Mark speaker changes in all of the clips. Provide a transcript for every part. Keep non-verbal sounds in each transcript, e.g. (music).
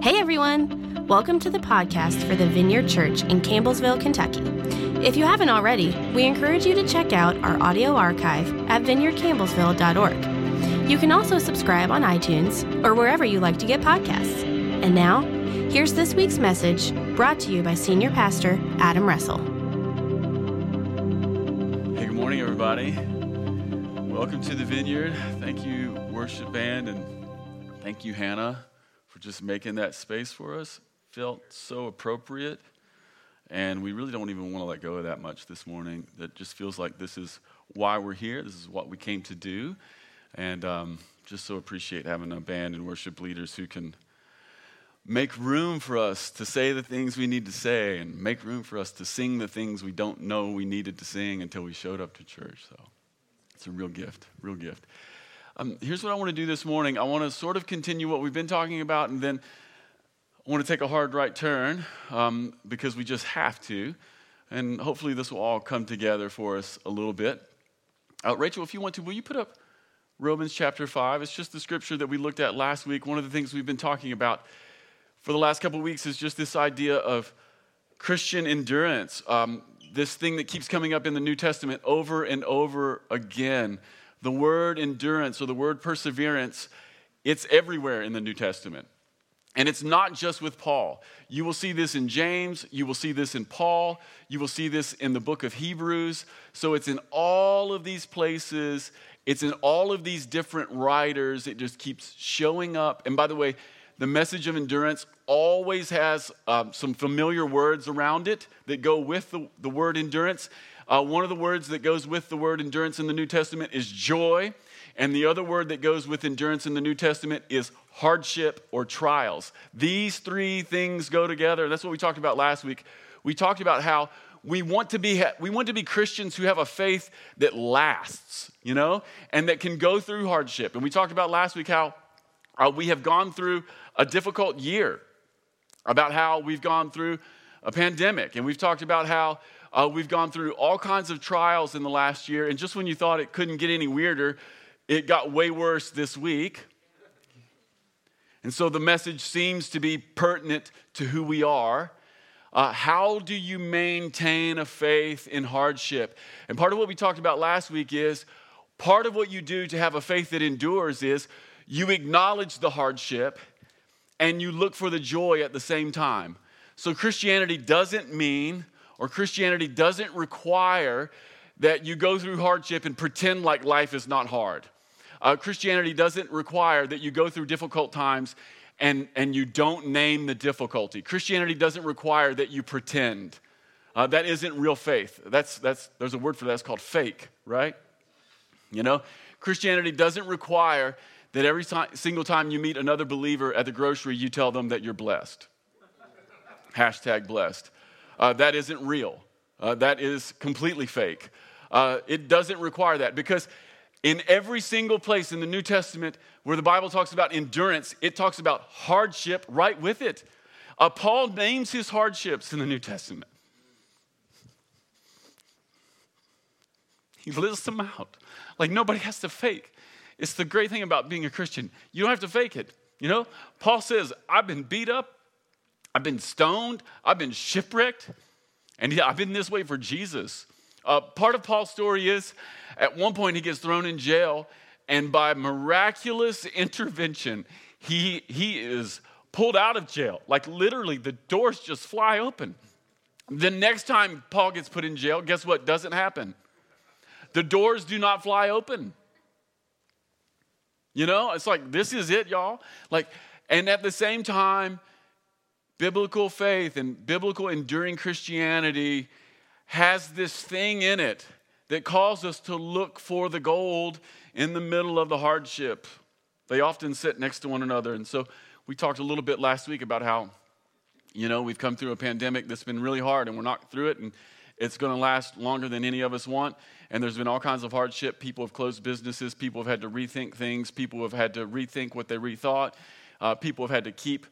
Speaker 1: Hey everyone! Welcome to the podcast for the Vineyard Church in Campbellsville, Kentucky. If you haven't already, we encourage you to check out our audio archive at vineyardcampbellsville.org. You can also subscribe on iTunes or wherever you like to get podcasts. And now, here's this week's message brought to you by Senior Pastor Adam Russell.
Speaker 2: Hey, good morning, everybody. Welcome to the Vineyard. Thank you, worship band, and thank you, Hannah, for just making that space for us. Felt so appropriate, and we really don't even want to let go of that much this morning. That just feels like this is why we're here. This is what we came to do, and um, just so appreciate having a band and worship leaders who can make room for us to say the things we need to say and make room for us to sing the things we don't know we needed to sing until we showed up to church. So it's a real gift, real gift. Um, here's what I want to do this morning I want to sort of continue what we've been talking about, and then I want to take a hard right turn um, because we just have to. And hopefully, this will all come together for us a little bit. Uh, Rachel, if you want to, will you put up Romans chapter 5? It's just the scripture that we looked at last week. One of the things we've been talking about for the last couple of weeks is just this idea of Christian endurance. Um, this thing that keeps coming up in the New Testament over and over again. The word endurance or the word perseverance, it's everywhere in the New Testament. And it's not just with Paul. You will see this in James, you will see this in Paul, you will see this in the book of Hebrews. So it's in all of these places, it's in all of these different writers. It just keeps showing up. And by the way, the message of endurance always has um, some familiar words around it that go with the, the word endurance. Uh, one of the words that goes with the word endurance in the New Testament is joy. And the other word that goes with endurance in the New Testament is hardship or trials. These three things go together. That's what we talked about last week. We talked about how we want to be we want to be Christians who have a faith that lasts, you know, and that can go through hardship. And we talked about last week how uh, we have gone through a difficult year, about how we've gone through a pandemic, and we've talked about how uh, we've gone through all kinds of trials in the last year. And just when you thought it couldn't get any weirder, it got way worse this week. And so the message seems to be pertinent to who we are. Uh, how do you maintain a faith in hardship? And part of what we talked about last week is part of what you do to have a faith that endures is you acknowledge the hardship and you look for the joy at the same time. So Christianity doesn't mean, or Christianity doesn't require that you go through hardship and pretend like life is not hard. Uh, Christianity doesn't require that you go through difficult times and, and you don't name the difficulty. Christianity doesn't require that you pretend. Uh, that isn't real faith. That's, that's, there's a word for that. It's called fake, right? You know, Christianity doesn't require that every time, single time you meet another believer at the grocery, you tell them that you're blessed. Hashtag blessed. Uh, that isn't real. Uh, that is completely fake. Uh, it doesn't require that because in every single place in the New Testament where the Bible talks about endurance, it talks about hardship right with it. Uh, Paul names his hardships in the New Testament. He lists them out. Like nobody has to fake. It's the great thing about being a Christian. You don't have to fake it. You know, Paul says, I've been beat up, I've been stoned, I've been shipwrecked, and yeah, I've been this way for Jesus. Uh, part of Paul's story is at one point he gets thrown in jail, and by miraculous intervention, he, he is pulled out of jail. Like literally, the doors just fly open. The next time Paul gets put in jail, guess what doesn't happen? The doors do not fly open. You know, it's like, this is it, y'all. Like, and at the same time, biblical faith and biblical enduring Christianity has this thing in it that calls us to look for the gold in the middle of the hardship. They often sit next to one another. And so we talked a little bit last week about how, you know, we've come through a pandemic that's been really hard and we're not through it and it's going to last longer than any of us want. And there's been all kinds of hardship. People have closed businesses. People have had to rethink things. People have had to rethink what they rethought. Uh, people have had to keep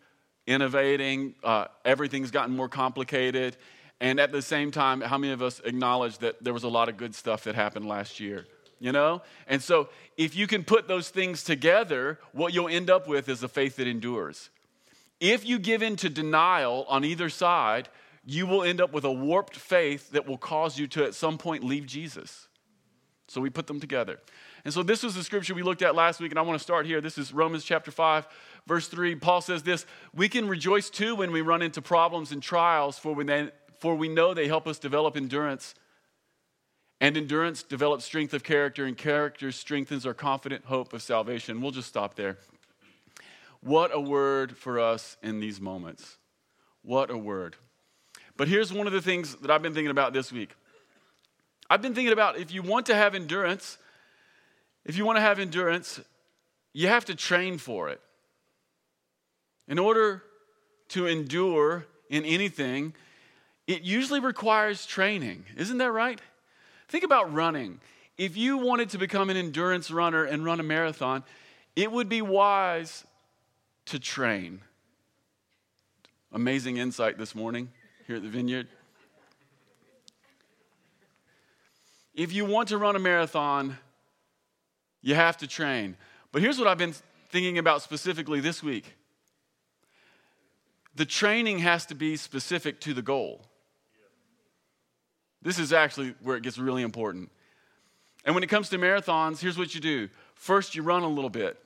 Speaker 2: innovating. Uh, everything's gotten more complicated. And at the same time, how many of us acknowledge that there was a lot of good stuff that happened last year? You know? And so, if you can put those things together, what you'll end up with is a faith that endures. If you give in to denial on either side, you will end up with a warped faith that will cause you to at some point leave Jesus. So we put them together. And so this was the scripture we looked at last week, and I want to start here. This is Romans chapter 5, verse 3. Paul says this We can rejoice too when we run into problems and trials, for, when they, for we know they help us develop endurance. And endurance develops strength of character, and character strengthens our confident hope of salvation. We'll just stop there. What a word for us in these moments. What a word. But here's one of the things that I've been thinking about this week. I've been thinking about if you want to have endurance, if you want to have endurance, you have to train for it. In order to endure in anything, it usually requires training. Isn't that right? Think about running. If you wanted to become an endurance runner and run a marathon, it would be wise to train. Amazing insight this morning here at the vineyard. If you want to run a marathon, you have to train. But here's what I've been thinking about specifically this week the training has to be specific to the goal. This is actually where it gets really important. And when it comes to marathons, here's what you do first, you run a little bit.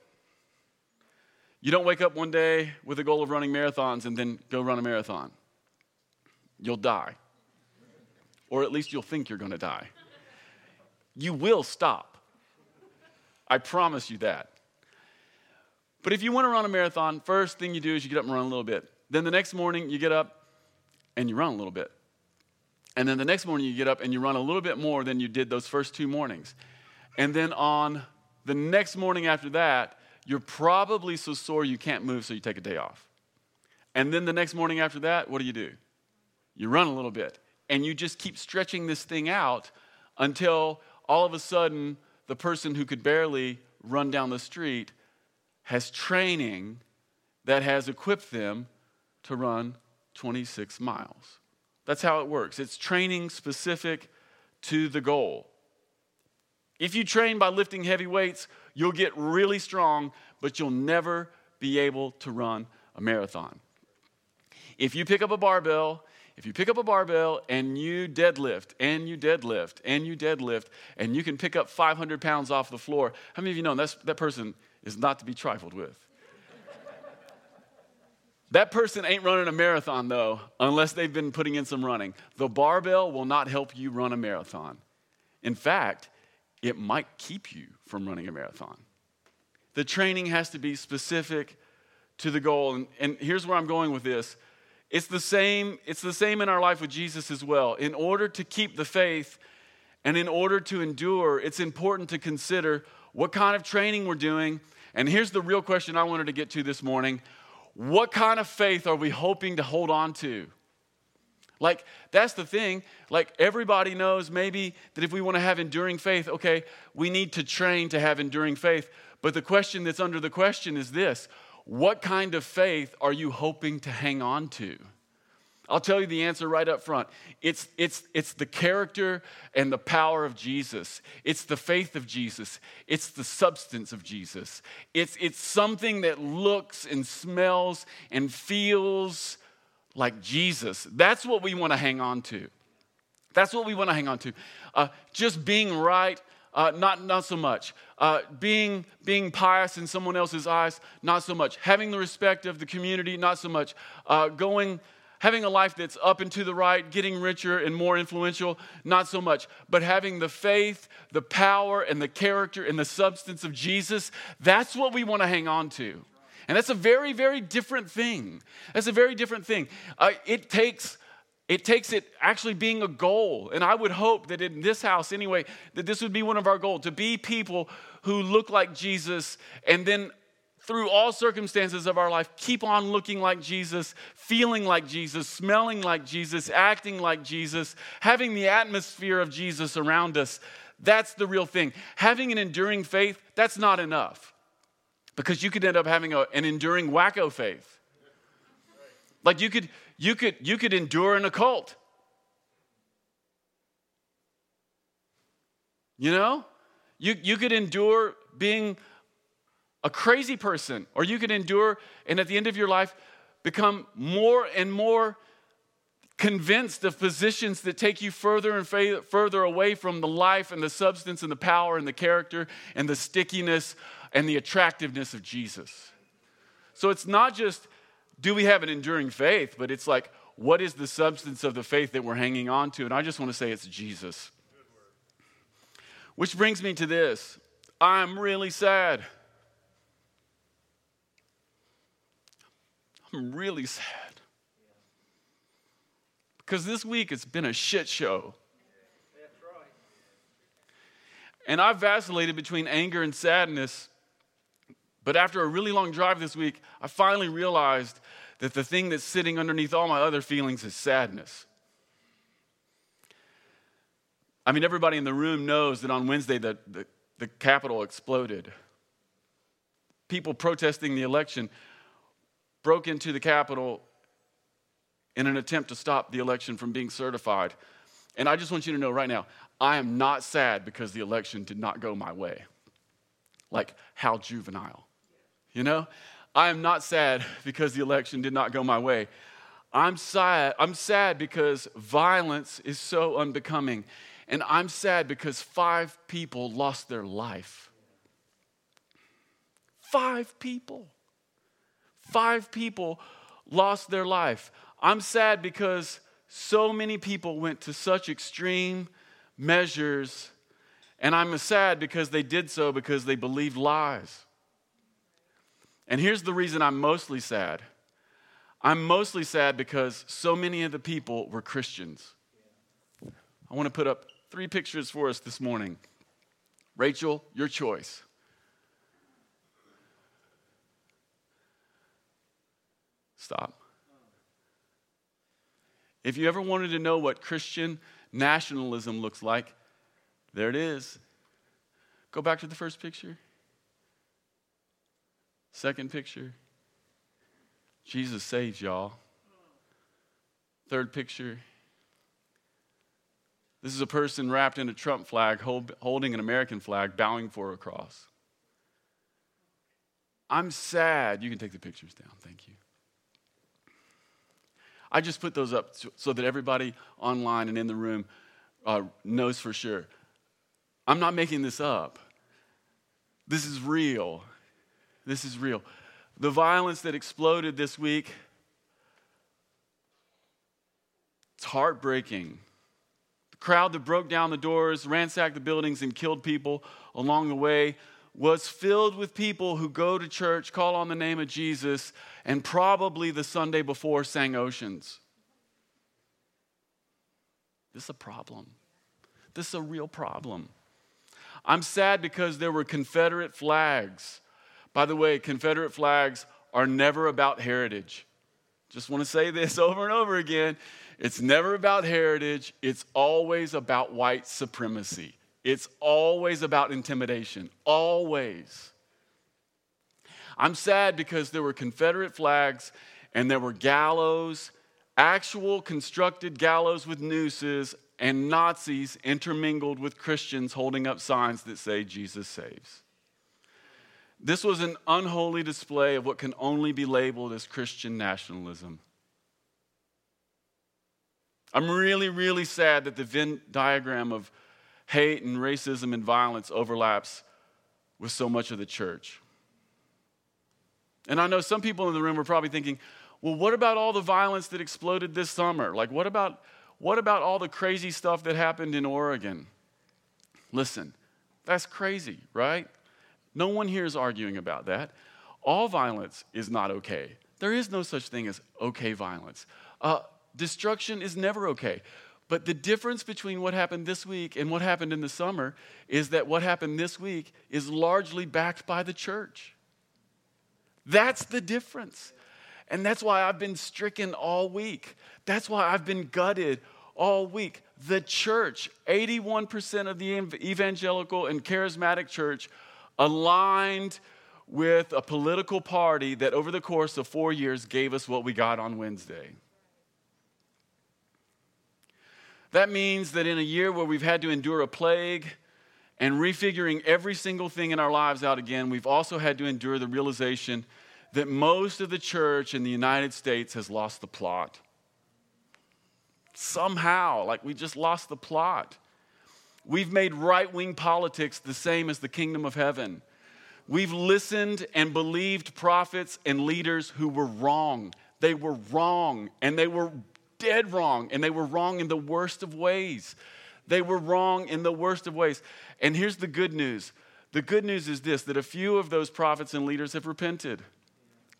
Speaker 2: You don't wake up one day with the goal of running marathons and then go run a marathon. You'll die. Or at least you'll think you're going to die. You will stop. I promise you that. But if you want to run a marathon, first thing you do is you get up and run a little bit. Then the next morning you get up and you run a little bit. And then the next morning you get up and you run a little bit more than you did those first two mornings. And then on the next morning after that, you're probably so sore you can't move, so you take a day off. And then the next morning after that, what do you do? You run a little bit. And you just keep stretching this thing out until all of a sudden the person who could barely run down the street has training that has equipped them to run 26 miles. That's how it works. It's training specific to the goal. If you train by lifting heavy weights, you'll get really strong, but you'll never be able to run a marathon. If you pick up a barbell, if you pick up a barbell and you deadlift and you deadlift and you deadlift and you can pick up 500 pounds off the floor, how many of you know that's, that person is not to be trifled with? that person ain't running a marathon though, unless they've been putting in some running. The barbell will not help you run a marathon. In fact, it might keep you from running a marathon. The training has to be specific to the goal. And, and here's where I'm going with this. It's the same, it's the same in our life with Jesus as well. In order to keep the faith and in order to endure, it's important to consider what kind of training we're doing. And here's the real question I wanted to get to this morning. What kind of faith are we hoping to hold on to? Like, that's the thing. Like, everybody knows maybe that if we want to have enduring faith, okay, we need to train to have enduring faith. But the question that's under the question is this What kind of faith are you hoping to hang on to? I'll tell you the answer right up front. It's, it's, it's the character and the power of Jesus. It's the faith of Jesus. It's the substance of Jesus. It's, it's something that looks and smells and feels like Jesus. That's what we want to hang on to. That's what we want to hang on to. Uh, just being right, uh, not, not so much. Uh, being, being pious in someone else's eyes, not so much. Having the respect of the community, not so much. Uh, going, having a life that's up and to the right, getting richer and more influential, not so much. But having the faith, the power, and the character and the substance of Jesus, that's what we want to hang on to. And that's a very, very different thing. That's a very different thing. Uh, it takes it takes it actually being a goal. And I would hope that in this house, anyway, that this would be one of our goals to be people who look like Jesus and then through all circumstances of our life, keep on looking like Jesus, feeling like Jesus, smelling like Jesus, acting like Jesus, having the atmosphere of Jesus around us. That's the real thing. Having an enduring faith, that's not enough because you could end up having a, an enduring wacko faith. Like you could, you could, you could endure in a cult. You know? You, you could endure being a crazy person, or you could endure, and at the end of your life, become more and more convinced of positions that take you further and further away from the life and the substance and the power and the character and the stickiness and the attractiveness of Jesus. So it's not just do we have an enduring faith, but it's like what is the substance of the faith that we're hanging on to? And I just want to say it's Jesus. Which brings me to this I'm really sad. I'm really sad. Because this week it's been a shit show. And I've vacillated between anger and sadness. But after a really long drive this week, I finally realized that the thing that's sitting underneath all my other feelings is sadness. I mean, everybody in the room knows that on Wednesday the, the, the Capitol exploded. People protesting the election broke into the Capitol in an attempt to stop the election from being certified. And I just want you to know right now, I am not sad because the election did not go my way. Like, how juvenile. You know? I am not sad because the election did not go my way. I'm sad, I'm sad because violence is so unbecoming. And I'm sad because five people lost their life. Five people. Five people lost their life. I'm sad because so many people went to such extreme measures, and I'm sad because they did so because they believed lies. And here's the reason I'm mostly sad I'm mostly sad because so many of the people were Christians. I want to put up three pictures for us this morning. Rachel, your choice. Stop. If you ever wanted to know what Christian nationalism looks like, there it is. Go back to the first picture. Second picture. Jesus saves y'all. Third picture. This is a person wrapped in a Trump flag, hold, holding an American flag, bowing for a cross. I'm sad. You can take the pictures down. Thank you. I just put those up so that everybody online and in the room uh, knows for sure. I'm not making this up. This is real. This is real. The violence that exploded this week, it's heartbreaking. The crowd that broke down the doors, ransacked the buildings, and killed people along the way was filled with people who go to church, call on the name of Jesus, and probably the Sunday before sang oceans. This is a problem. This is a real problem. I'm sad because there were Confederate flags. By the way, Confederate flags are never about heritage. Just want to say this (laughs) over and over again. It's never about heritage, it's always about white supremacy. It's always about intimidation, always. I'm sad because there were Confederate flags and there were gallows, actual constructed gallows with nooses, and Nazis intermingled with Christians holding up signs that say Jesus saves. This was an unholy display of what can only be labeled as Christian nationalism. I'm really, really sad that the Venn diagram of hate and racism and violence overlaps with so much of the church. And I know some people in the room are probably thinking, well, what about all the violence that exploded this summer? Like, what about, what about all the crazy stuff that happened in Oregon? Listen, that's crazy, right? No one here is arguing about that. All violence is not okay. There is no such thing as okay violence. Uh, destruction is never okay. But the difference between what happened this week and what happened in the summer is that what happened this week is largely backed by the church. That's the difference. And that's why I've been stricken all week. That's why I've been gutted all week. The church, 81% of the evangelical and charismatic church, aligned with a political party that over the course of four years gave us what we got on Wednesday. That means that in a year where we've had to endure a plague and refiguring every single thing in our lives out again, we've also had to endure the realization that most of the church in the United States has lost the plot. Somehow, like we just lost the plot. We've made right wing politics the same as the kingdom of heaven. We've listened and believed prophets and leaders who were wrong. They were wrong, and they were dead wrong, and they were wrong in the worst of ways. They were wrong in the worst of ways. And here's the good news the good news is this that a few of those prophets and leaders have repented.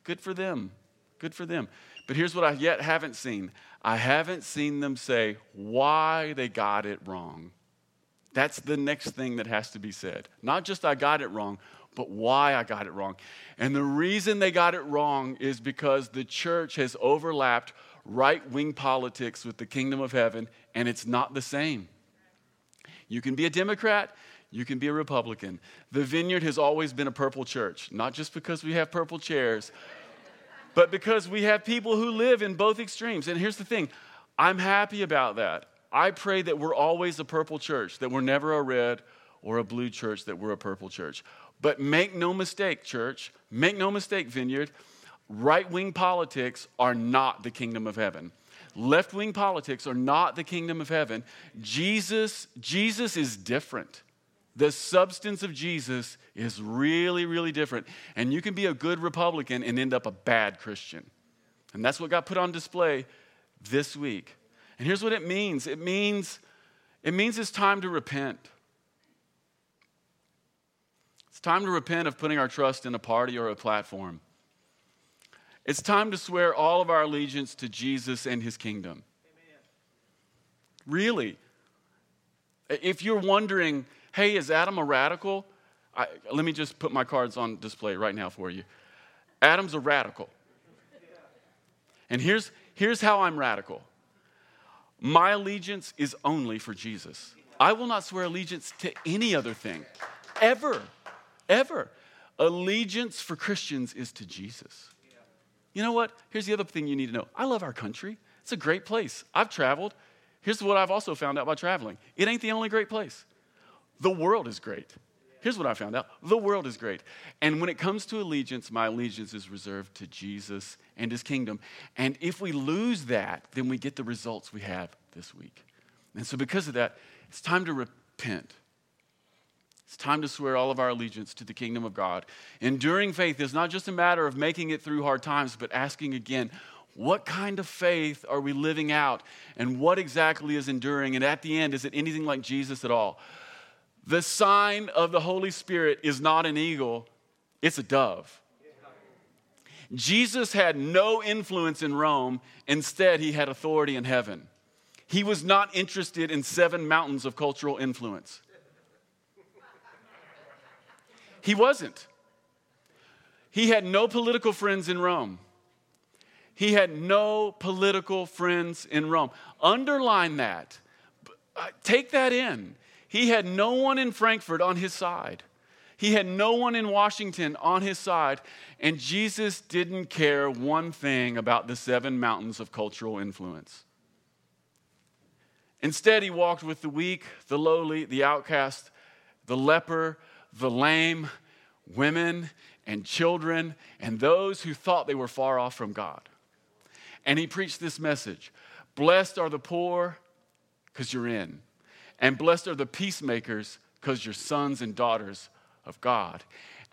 Speaker 2: Good for them. Good for them. But here's what I yet haven't seen I haven't seen them say why they got it wrong. That's the next thing that has to be said. Not just I got it wrong, but why I got it wrong. And the reason they got it wrong is because the church has overlapped right wing politics with the kingdom of heaven, and it's not the same. You can be a Democrat, you can be a Republican. The vineyard has always been a purple church, not just because we have purple chairs, but because we have people who live in both extremes. And here's the thing I'm happy about that. I pray that we're always a purple church, that we're never a red or a blue church, that we're a purple church. But make no mistake, church, make no mistake, Vineyard, right wing politics are not the kingdom of heaven. Left wing politics are not the kingdom of heaven. Jesus, Jesus is different. The substance of Jesus is really, really different. And you can be a good Republican and end up a bad Christian. And that's what got put on display this week. And here's what it means it means, it means it's time to repent. It's time to repent of putting our trust in a party or a platform. It's time to swear all of our allegiance to Jesus and his kingdom. Amen. Really. If you're wondering, hey, is Adam a radical? I, let me just put my cards on display right now for you. Adam's a radical. And here's, here's how I'm radical my allegiance is only for Jesus. I will not swear allegiance to any other thing, ever, ever. Allegiance for Christians is to Jesus. You know what? Here's the other thing you need to know I love our country, it's a great place. I've traveled. Here's what I've also found out by traveling it ain't the only great place. The world is great. Here's what I found out the world is great. And when it comes to allegiance, my allegiance is reserved to Jesus and his kingdom. And if we lose that, then we get the results we have this week. And so, because of that, it's time to repent. It's time to swear all of our allegiance to the kingdom of God. Enduring faith is not just a matter of making it through hard times, but asking again, what kind of faith are we living out? And what exactly is enduring? And at the end, is it anything like Jesus at all? The sign of the Holy Spirit is not an eagle, it's a dove. Jesus had no influence in Rome, instead, he had authority in heaven. He was not interested in seven mountains of cultural influence. He wasn't. He had no political friends in Rome. He had no political friends in Rome. Underline that. Uh, take that in. He had no one in Frankfurt on his side. He had no one in Washington on his side. And Jesus didn't care one thing about the seven mountains of cultural influence. Instead, he walked with the weak, the lowly, the outcast, the leper, the lame, women, and children, and those who thought they were far off from God. And he preached this message Blessed are the poor, because you're in. And blessed are the peacemakers, because you're sons and daughters of God.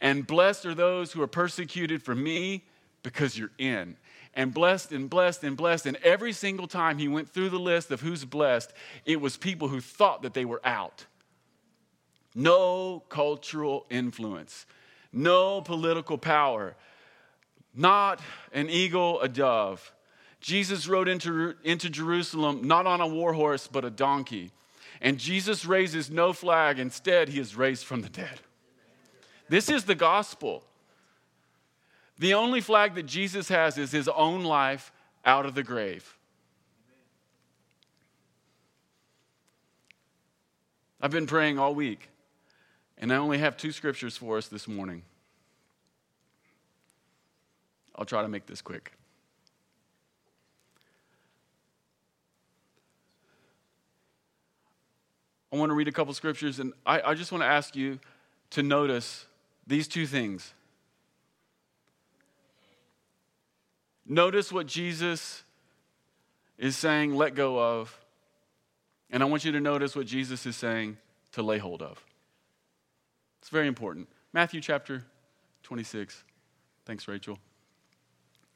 Speaker 2: And blessed are those who are persecuted for me, because you're in. And blessed and blessed and blessed. And every single time he went through the list of who's blessed, it was people who thought that they were out. No cultural influence, no political power, not an eagle, a dove. Jesus rode into, into Jerusalem not on a war horse, but a donkey. And Jesus raises no flag. Instead, he is raised from the dead. This is the gospel. The only flag that Jesus has is his own life out of the grave. I've been praying all week, and I only have two scriptures for us this morning. I'll try to make this quick. Want to read a couple scriptures, and I, I just want to ask you to notice these two things. Notice what Jesus is saying, let go of. And I want you to notice what Jesus is saying to lay hold of. It's very important. Matthew chapter 26. Thanks, Rachel.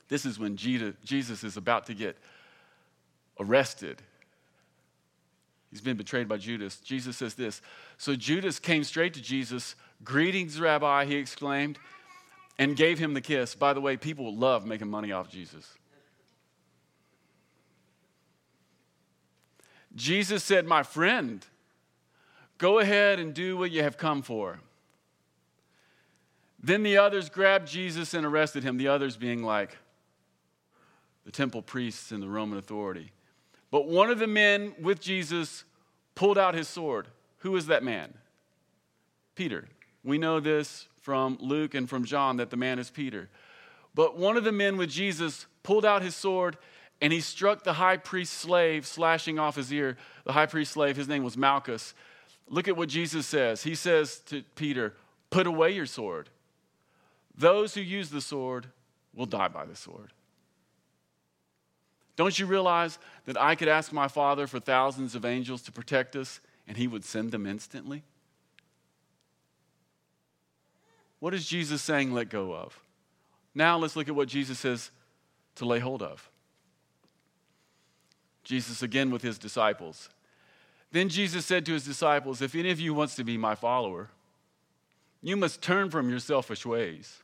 Speaker 2: This is when Jesus is about to get arrested. He's been betrayed by Judas. Jesus says this So Judas came straight to Jesus. Greetings, Rabbi, he exclaimed, and gave him the kiss. By the way, people love making money off Jesus. Jesus said, My friend, go ahead and do what you have come for. Then the others grabbed Jesus and arrested him, the others being like the temple priests and the Roman authority. But one of the men with Jesus pulled out his sword. Who is that man? Peter. We know this from Luke and from John that the man is Peter. But one of the men with Jesus pulled out his sword and he struck the high priest's slave, slashing off his ear. The high priest's slave, his name was Malchus. Look at what Jesus says. He says to Peter, Put away your sword. Those who use the sword will die by the sword. Don't you realize that I could ask my Father for thousands of angels to protect us and he would send them instantly? What is Jesus saying, let go of? Now let's look at what Jesus says to lay hold of. Jesus again with his disciples. Then Jesus said to his disciples, If any of you wants to be my follower, you must turn from your selfish ways.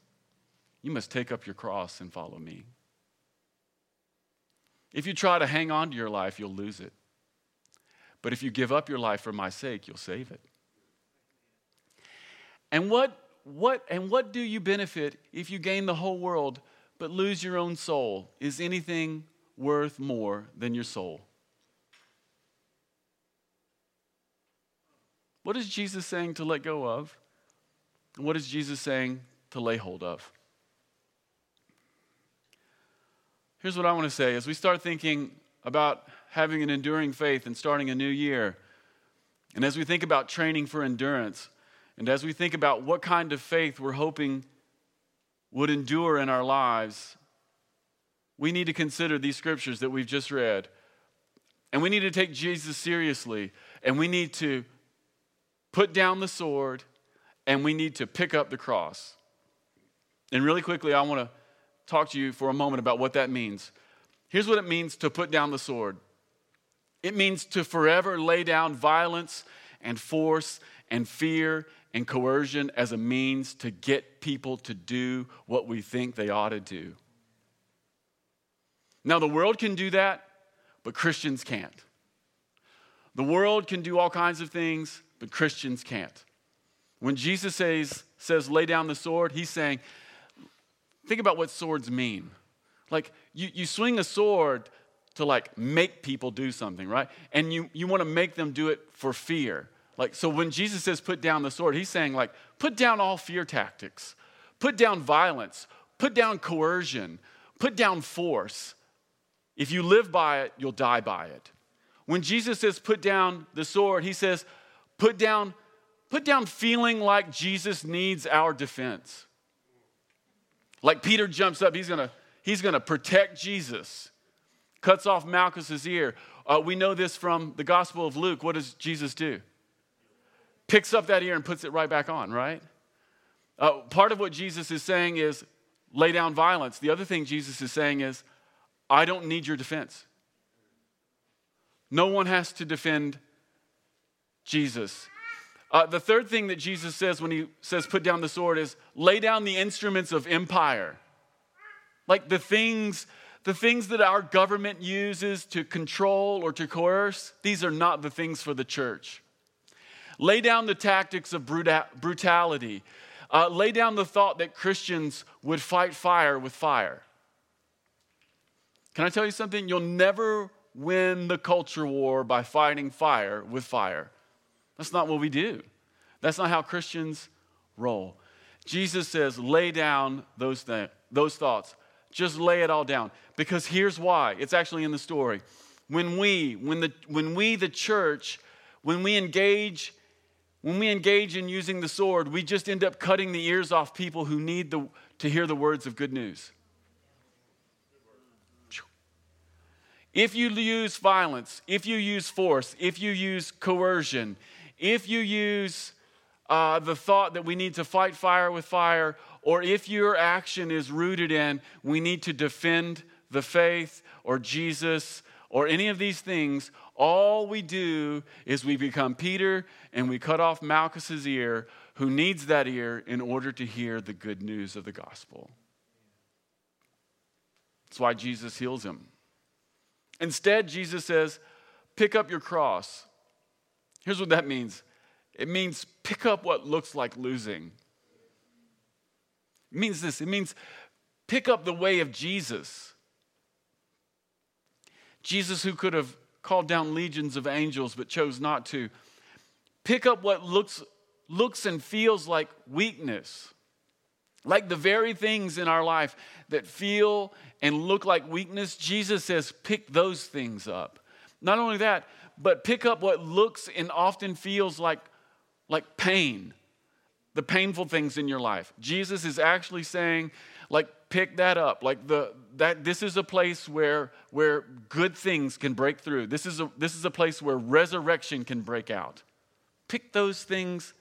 Speaker 2: You must take up your cross and follow me. If you try to hang on to your life, you'll lose it. But if you give up your life for my sake, you'll save it. And what, what, and what do you benefit if you gain the whole world but lose your own soul? Is anything worth more than your soul? What is Jesus saying to let go of? And what is Jesus saying to lay hold of? Here's what I want to say as we start thinking about having an enduring faith and starting a new year, and as we think about training for endurance, and as we think about what kind of faith we're hoping would endure in our lives, we need to consider these scriptures that we've just read. And we need to take Jesus seriously. And we need to put down the sword and we need to pick up the cross. And really quickly, I want to talk to you for a moment about what that means. Here's what it means to put down the sword it means to forever lay down violence and force and fear and coercion as a means to get people to do what we think they ought to do. Now, the world can do that, but Christians can't. The world can do all kinds of things, but Christians can't. When Jesus says, says lay down the sword, he's saying, think about what swords mean. Like, you, you swing a sword to like make people do something, right? And you, you want to make them do it for fear. Like, so when Jesus says put down the sword, he's saying, like, put down all fear tactics, put down violence, put down coercion, put down force. If you live by it, you'll die by it. When Jesus says put down the sword, he says put down put down feeling like Jesus needs our defense. Like Peter jumps up, he's to he's to protect Jesus. Cuts off Malchus's ear. Uh, we know this from the Gospel of Luke. What does Jesus do? Picks up that ear and puts it right back on, right? Uh, part of what Jesus is saying is lay down violence. The other thing Jesus is saying is I don't need your defense. No one has to defend Jesus. Uh, the third thing that Jesus says when he says put down the sword is lay down the instruments of empire. Like the things, the things that our government uses to control or to coerce, these are not the things for the church. Lay down the tactics of brutality. Uh, lay down the thought that Christians would fight fire with fire. Can I tell you something? You'll never win the culture war by fighting fire with fire. That's not what we do. That's not how Christians roll. Jesus says, lay down those, th- those thoughts. Just lay it all down. Because here's why. It's actually in the story. When we, when the, when we, the church, when we engage, when we engage in using the sword, we just end up cutting the ears off people who need the, to hear the words of good news. If you use violence, if you use force, if you use coercion, if you use uh, the thought that we need to fight fire with fire, or if your action is rooted in we need to defend the faith or Jesus or any of these things, all we do is we become Peter and we cut off Malchus's ear, who needs that ear in order to hear the good news of the gospel. That's why Jesus heals him. Instead, Jesus says, Pick up your cross. Here's what that means it means pick up what looks like losing. It means this it means pick up the way of Jesus. Jesus, who could have called down legions of angels but chose not to. Pick up what looks, looks and feels like weakness. Like the very things in our life that feel and look like weakness, Jesus says, pick those things up. Not only that, but pick up what looks and often feels like, like pain, the painful things in your life. Jesus is actually saying, like, pick that up. Like the that this is a place where where good things can break through. This is a this is a place where resurrection can break out. Pick those things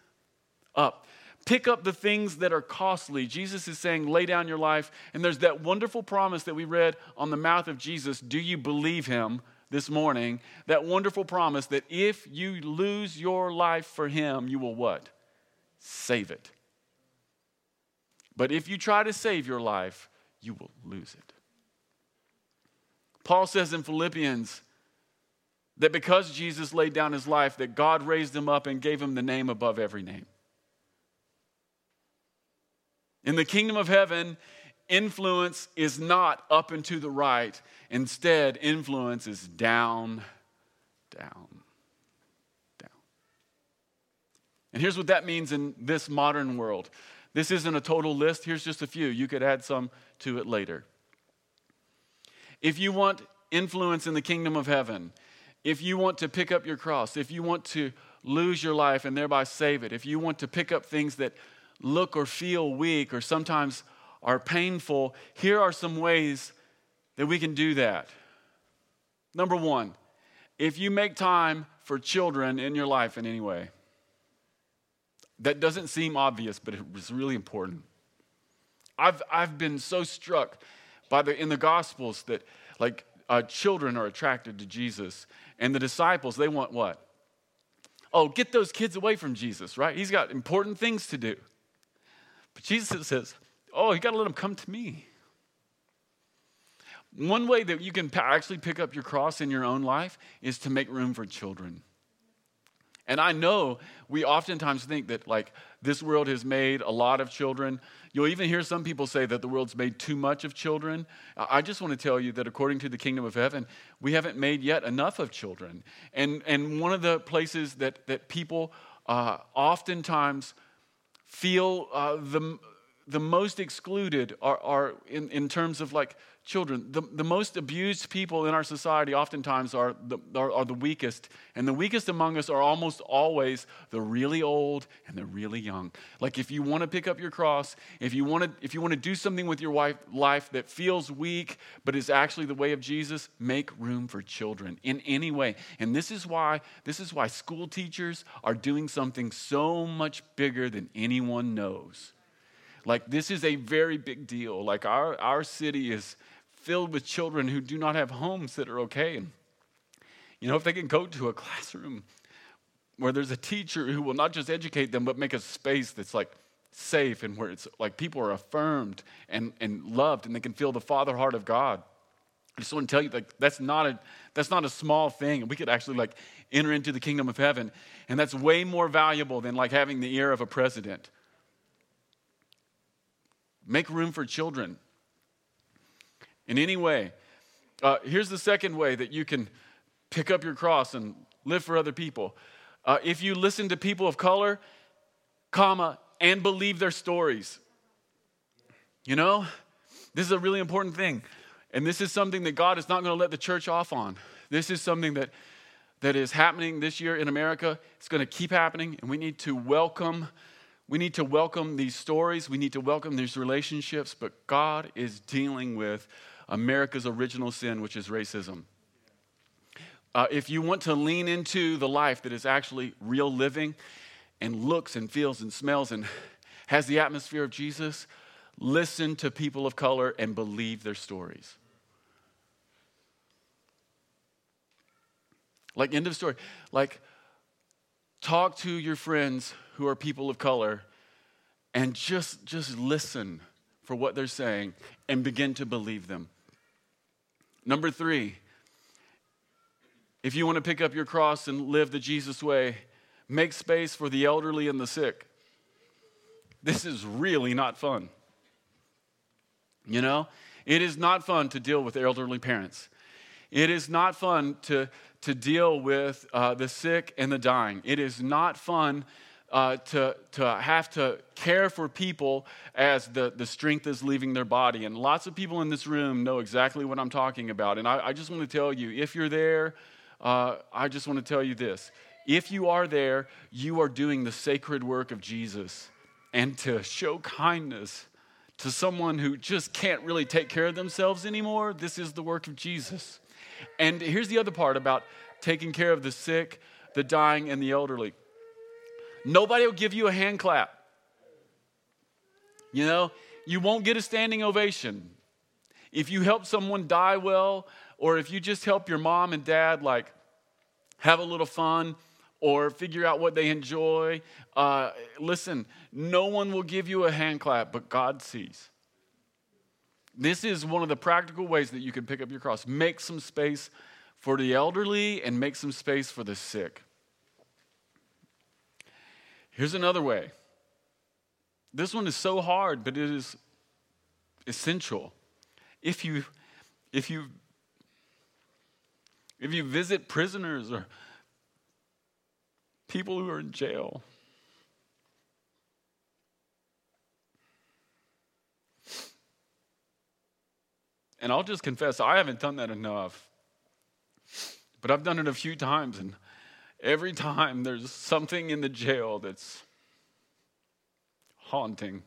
Speaker 2: up. Pick up the things that are costly. Jesus is saying, lay down your life. And there's that wonderful promise that we read on the mouth of Jesus. Do you believe him this morning? That wonderful promise that if you lose your life for him, you will what? Save it. But if you try to save your life, you will lose it. Paul says in Philippians that because Jesus laid down his life, that God raised him up and gave him the name above every name. In the kingdom of heaven, influence is not up and to the right. Instead, influence is down, down, down. And here's what that means in this modern world this isn't a total list, here's just a few. You could add some to it later. If you want influence in the kingdom of heaven, if you want to pick up your cross, if you want to lose your life and thereby save it, if you want to pick up things that look or feel weak or sometimes are painful, here are some ways that we can do that. Number one, if you make time for children in your life in any way, that doesn't seem obvious, but it was really important. I've, I've been so struck by the, in the Gospels that like uh, children are attracted to Jesus, and the disciples, they want what? Oh, get those kids away from Jesus, right? He's got important things to do. But Jesus says, oh, you got to let them come to me. One way that you can actually pick up your cross in your own life is to make room for children. And I know we oftentimes think that, like, this world has made a lot of children. You'll even hear some people say that the world's made too much of children. I just want to tell you that according to the kingdom of heaven, we haven't made yet enough of children. And, and one of the places that, that people uh, oftentimes feel uh, the, the most excluded are, are in, in terms of like children. The, the most abused people in our society oftentimes are the, are, are, the weakest. And the weakest among us are almost always the really old and the really young. Like if you want to pick up your cross, if you want to, if you want to do something with your wife, life that feels weak but is actually the way of Jesus, make room for children in any way. And this is why, this is why school teachers are doing something so much bigger than anyone knows. Like this is a very big deal. Like our, our city is filled with children who do not have homes that are okay. And, you know, if they can go to a (laughs) classroom where there's a teacher who will not just educate them, but make a space that's like safe and where it's like people are affirmed and, and loved and they can feel the father heart of God. I just want to tell you, like, that's not a that's not a small thing. We could actually like enter into the kingdom of heaven, and that's way more valuable than like having the ear of a president. Make room for children in any way. Uh, here's the second way that you can pick up your cross and live for other people. Uh, if you listen to people of color, comma, and believe their stories. You know, this is a really important thing. And this is something that God is not going to let the church off on. This is something that, that is happening this year in America. It's going to keep happening, and we need to welcome we need to welcome these stories. We need to welcome these relationships, but God is dealing with America's original sin, which is racism. uh, if you want to lean into the life that is actually real living and looks and feels and smells and has the atmosphere of Jesus, listen to people of color and believe their stories. Like, end of story. Like, talk to your friends who are people of color and just, just listen for what they're saying and begin to believe them. Number three, if you want to pick up your cross and live the Jesus way, make space for the elderly and the sick. This is really not fun. You know, it is not fun to deal with elderly parents. It is not fun to, to deal with uh, the sick and the dying. It is not fun uh, to, to have to care for people as the, the strength is leaving their body. And lots of people in this room know exactly what I'm talking about. And I, I just want to tell you if you're there, uh, I just want to tell you this. If you are there, you are doing the sacred work of Jesus. And to show kindness to someone who just can't really take care of themselves anymore, this is the work of Jesus. And here's the other part about taking care of the sick, the dying, and the elderly nobody will give you a hand clap. You know, you won't get a standing ovation. If you help someone die well, or if you just help your mom and dad, like, have a little fun, or figure out what they enjoy. Uh, listen, no one will give you a hand clap, but God sees. This is one of the practical ways that you can pick up your cross. Make some space for the elderly and make some space for the sick. Here's another way. This one is so hard, but it is essential. If you if you if you visit prisoners or people who are in jail. And I'll just confess, I haven't done that enough. But I've done it a few times, and every time there's something in the jail that's haunting.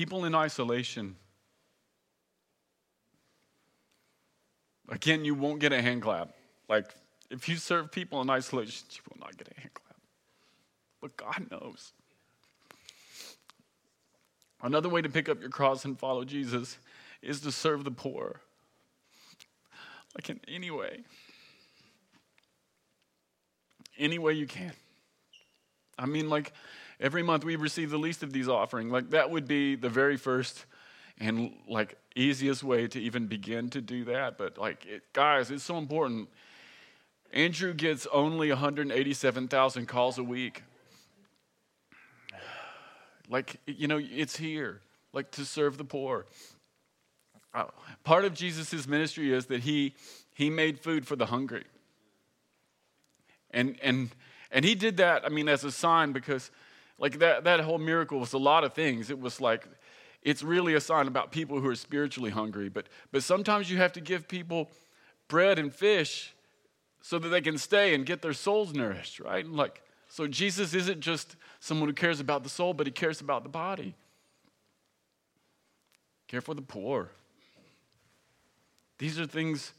Speaker 2: people in isolation. Again, you won't get a hand clap. Like, if you serve people in isolation, you will not get a hand clap. But God knows. Another way to pick up your cross and follow Jesus is to serve the poor. Like in any way. Any way you can. I mean, like, every month we receive the least of these offering. Like that would be the very first and like easiest way to even begin to do that. But like, it, guys, it's so important. Andrew gets only 187,000 calls a week. Like, you know, it's here, like to serve the poor. Uh, part of Jesus' ministry is that he, he made food for the hungry. And, and, and he did that, I mean, as a sign because like that, that whole miracle was a lot of things. It was like, it's really a sign about people who are spiritually hungry. But, but sometimes you have to give people bread and fish so that they can stay and get their souls nourished, right? Like, so Jesus isn't just someone who cares about the soul, but he cares about the body. Care for the poor. These are things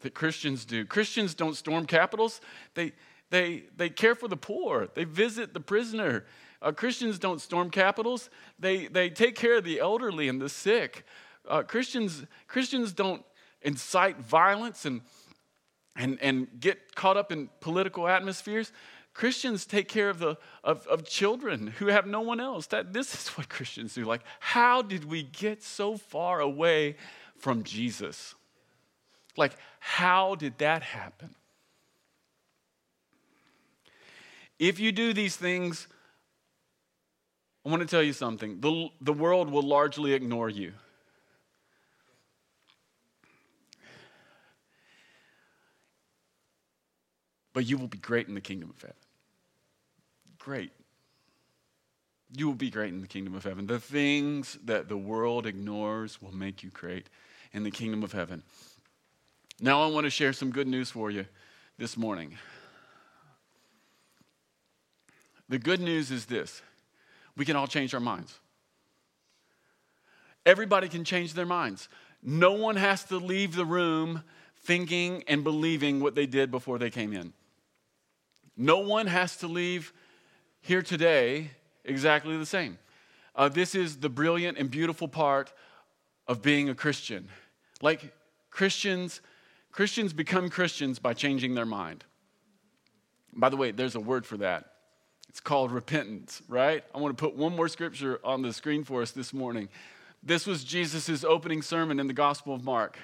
Speaker 2: that Christians do. Christians don't storm capitals. They, they, they care for the poor, they visit the prisoner. Uh, Christians don't storm capitals, they, they take care of the elderly and the sick. Uh, Christians, Christians don't incite violence and, and, and get caught up in political atmospheres. Christians take care of, the, of, of children who have no one else. That, this is what Christians do. Like, how did we get so far away from Jesus? Like, how did that happen? If you do these things, I want to tell you something. The, the world will largely ignore you. But you will be great in the kingdom of heaven. Great. You will be great in the kingdom of heaven. The things that the world ignores will make you great in the kingdom of heaven. Now, I want to share some good news for you this morning. The good news is this we can all change our minds. Everybody can change their minds. No one has to leave the room thinking and believing what they did before they came in. No one has to leave here today exactly the same. Uh, this is the brilliant and beautiful part of being a Christian. Like Christians, Christians become Christians by changing their mind. By the way, there's a word for that. It's called repentance, right? I want to put one more scripture on the screen for us this morning. This was Jesus' opening sermon in the Gospel of Mark.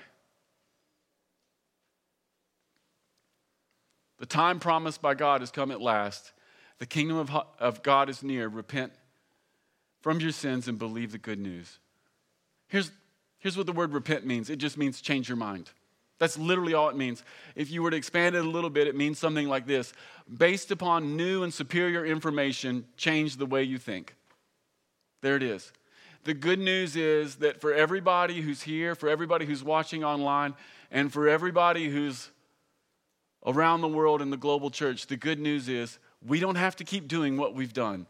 Speaker 2: The time promised by God has come at last. The kingdom of, of God is near. Repent from your sins and believe the good news. Here's, here's what the word repent means it just means change your mind. That's literally all it means. If you were to expand it a little bit, it means something like this based upon new and superior information, change the way you think. There it is. The good news is that for everybody who's here, for everybody who's watching online, and for everybody who's around the world in the global church, the good news is we don't have to keep doing what we've done.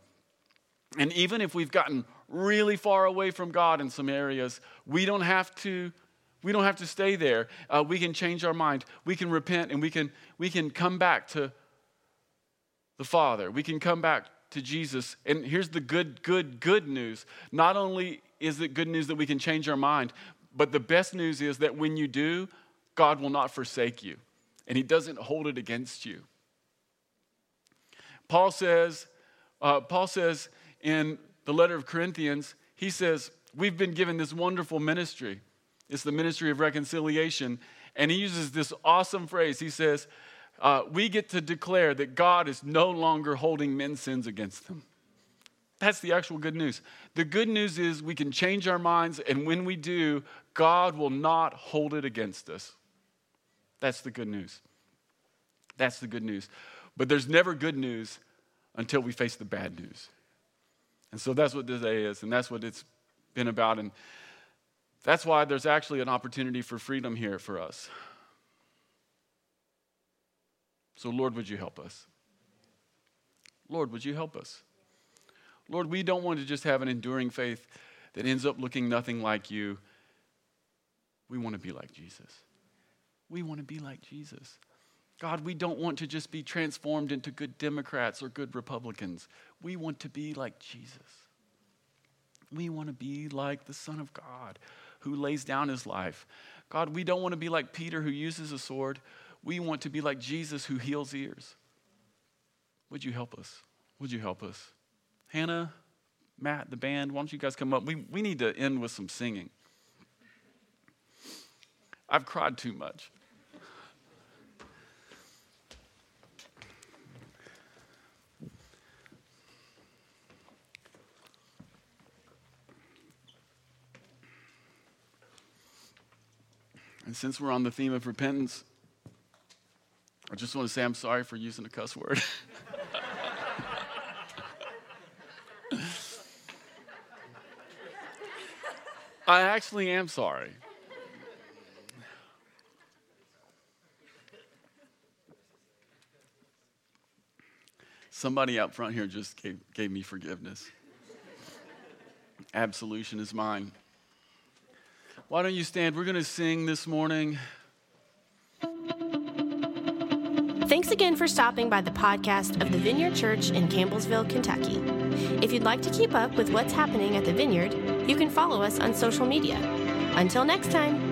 Speaker 2: And even if we've gotten really far away from God in some areas, we don't have to we don't have to stay there. Uh, we can change our mind. We can repent and we can, we can come back to the Father. We can come back to Jesus. And here's the good, good, good news. Not only is it good news that we can change our mind, but the best news is that when you do, God will not forsake you and He doesn't hold it against you. Paul says, uh, Paul says in the letter of Corinthians, he says, We've been given this wonderful ministry. It's the ministry of reconciliation. And he uses this awesome phrase. He says, uh, We get to declare that God is no longer holding men's sins against them. That's the actual good news. The good news is we can change our minds, and when we do, God will not hold it against us. That's the good news. That's the good news. But there's never good news until we face the bad news. And so that's what today is, and that's what it's been about. And that's why there's actually an opportunity for freedom here for us. So, Lord, would you help us? Lord, would you help us? Lord, we don't want to just have an enduring faith that ends up looking nothing like you. We want to be like Jesus. We want to be like Jesus. God, we don't want to just be transformed into good Democrats or good Republicans. We want to be like Jesus. We want to be like the Son of God who lays down his life. God, we don't want to be like Peter who uses a sword. We want to be like Jesus who heals ears. Would you help us? Would you help us? Hannah, Matt, the band, why don't you guys come up? We, we need to end with some singing. I've cried too much. And since we're on the theme of repentance, I just want to say I'm sorry for using a cuss word. (laughs) I actually am sorry. Somebody out front here just gave, gave me forgiveness. Absolution is mine. Why don't you stand? We're going to sing this morning.
Speaker 1: Thanks again for stopping by the podcast of the Vineyard Church in Campbellsville, Kentucky. If you'd like to keep up with what's happening at the Vineyard, you can follow us on social media. Until next time.